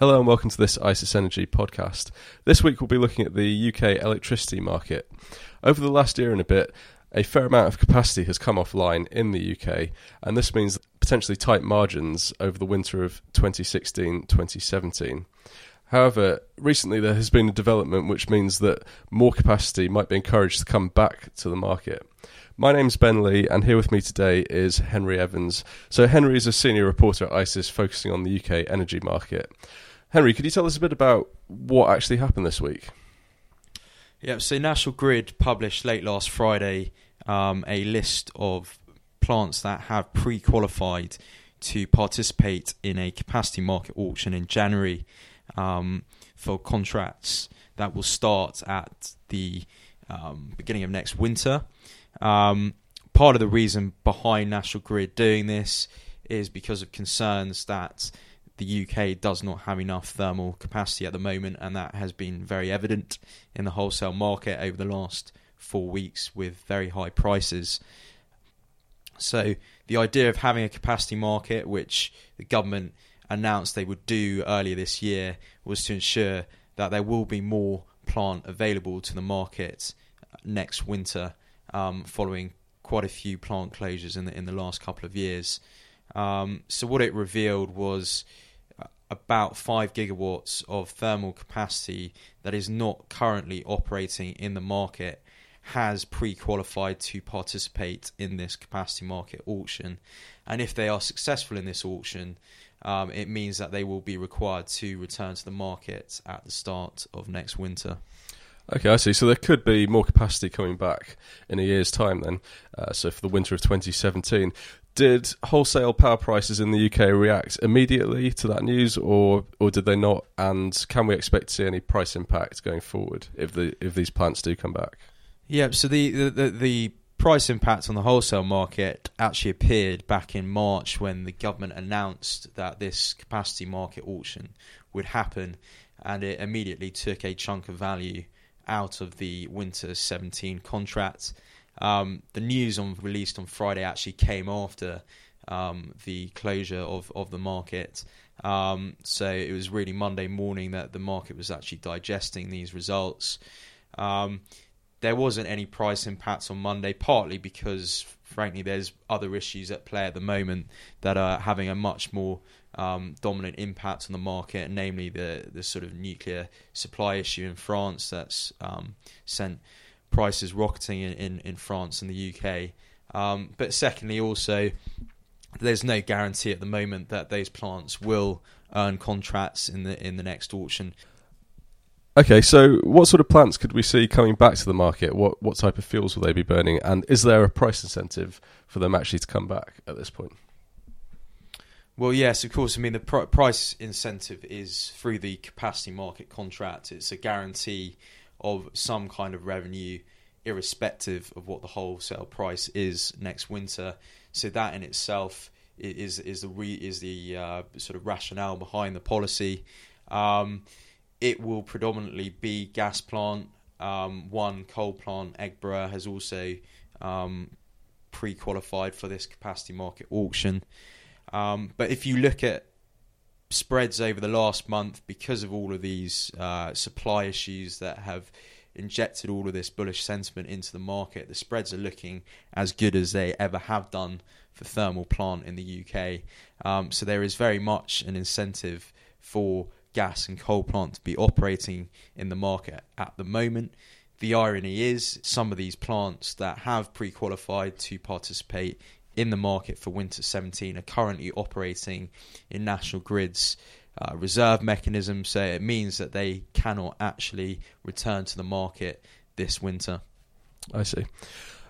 Hello and welcome to this ICIS Energy podcast. This week we'll be looking at the UK electricity market. Over the last year and a bit, a fair amount of capacity has come offline in the UK, and this means potentially tight margins over the winter of 2016 2017. However, recently there has been a development which means that more capacity might be encouraged to come back to the market. My name's Ben Lee, and here with me today is Henry Evans. So, Henry is a senior reporter at ICIS focusing on the UK energy market. Henry, could you tell us a bit about what actually happened this week? Yeah, so National Grid published late last Friday um, a list of plants that have pre qualified to participate in a capacity market auction in January um, for contracts that will start at the um, beginning of next winter. Um, part of the reason behind National Grid doing this is because of concerns that the UK does not have enough thermal capacity at the moment, and that has been very evident in the wholesale market over the last four weeks with very high prices. So, the idea of having a capacity market, which the government announced they would do earlier this year, was to ensure that there will be more plant available to the market next winter, um, following quite a few plant closures in the in the last couple of years. Um, so what it revealed was about 5 gigawatts of thermal capacity that is not currently operating in the market has pre qualified to participate in this capacity market auction. And if they are successful in this auction, um, it means that they will be required to return to the market at the start of next winter. Okay, I see. So there could be more capacity coming back in a year's time then. Uh, so for the winter of 2017 did wholesale power prices in the UK react immediately to that news, or or did they not? And can we expect to see any price impact going forward if the if these plants do come back? Yeah. So the the, the, the price impact on the wholesale market actually appeared back in March when the government announced that this capacity market auction would happen, and it immediately took a chunk of value out of the winter 17 contract. Um, the news on released on Friday actually came after um, the closure of, of the market. Um, so it was really Monday morning that the market was actually digesting these results. There wasn't any price impacts on Monday, partly because, frankly, there's other issues at play at the moment that are having a much more um, dominant impact on the market, namely the the sort of nuclear supply issue in France that's um, sent prices rocketing in, in, in France and the UK. Um, but secondly, also, there's no guarantee at the moment that those plants will earn contracts in the in the next auction. Okay, so what sort of plants could we see coming back to the market? What what type of fuels will they be burning, and is there a price incentive for them actually to come back at this point? Well, yes, of course. I mean, the pr- price incentive is through the capacity market contract. It's a guarantee of some kind of revenue, irrespective of what the wholesale price is next winter. So that in itself is is the re, is the uh, sort of rationale behind the policy. Um, it will predominantly be gas plant. Um, one coal plant, Eggborough, has also um, pre-qualified for this capacity market auction. Um, but if you look at spreads over the last month because of all of these uh, supply issues that have injected all of this bullish sentiment into the market. The spreads are looking as good as they ever have done for thermal plant in the UK. Um, so there is very much an incentive for gas and coal plant to be operating in the market at the moment. The irony is, some of these plants that have pre qualified to participate in the market for Winter 17 are currently operating in National Grid's uh, reserve mechanism, so it means that they cannot actually return to the market this winter. I see.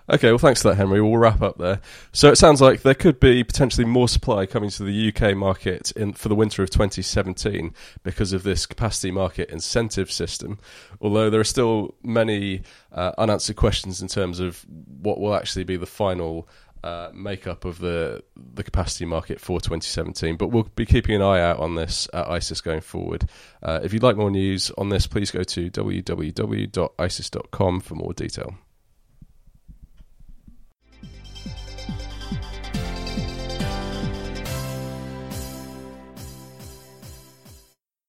Okay, well, thanks for that, Henry. We'll wrap up there. So it sounds like there could be potentially more supply coming to the UK market in, for the winter of 2017 because of this capacity market incentive system. Although there are still many uh, unanswered questions in terms of what will actually be the final uh, makeup of the the capacity market for 2017. But we'll be keeping an eye out on this at ICIS going forward. Uh, if you'd like more news on this, please go to www.icis.com for more detail.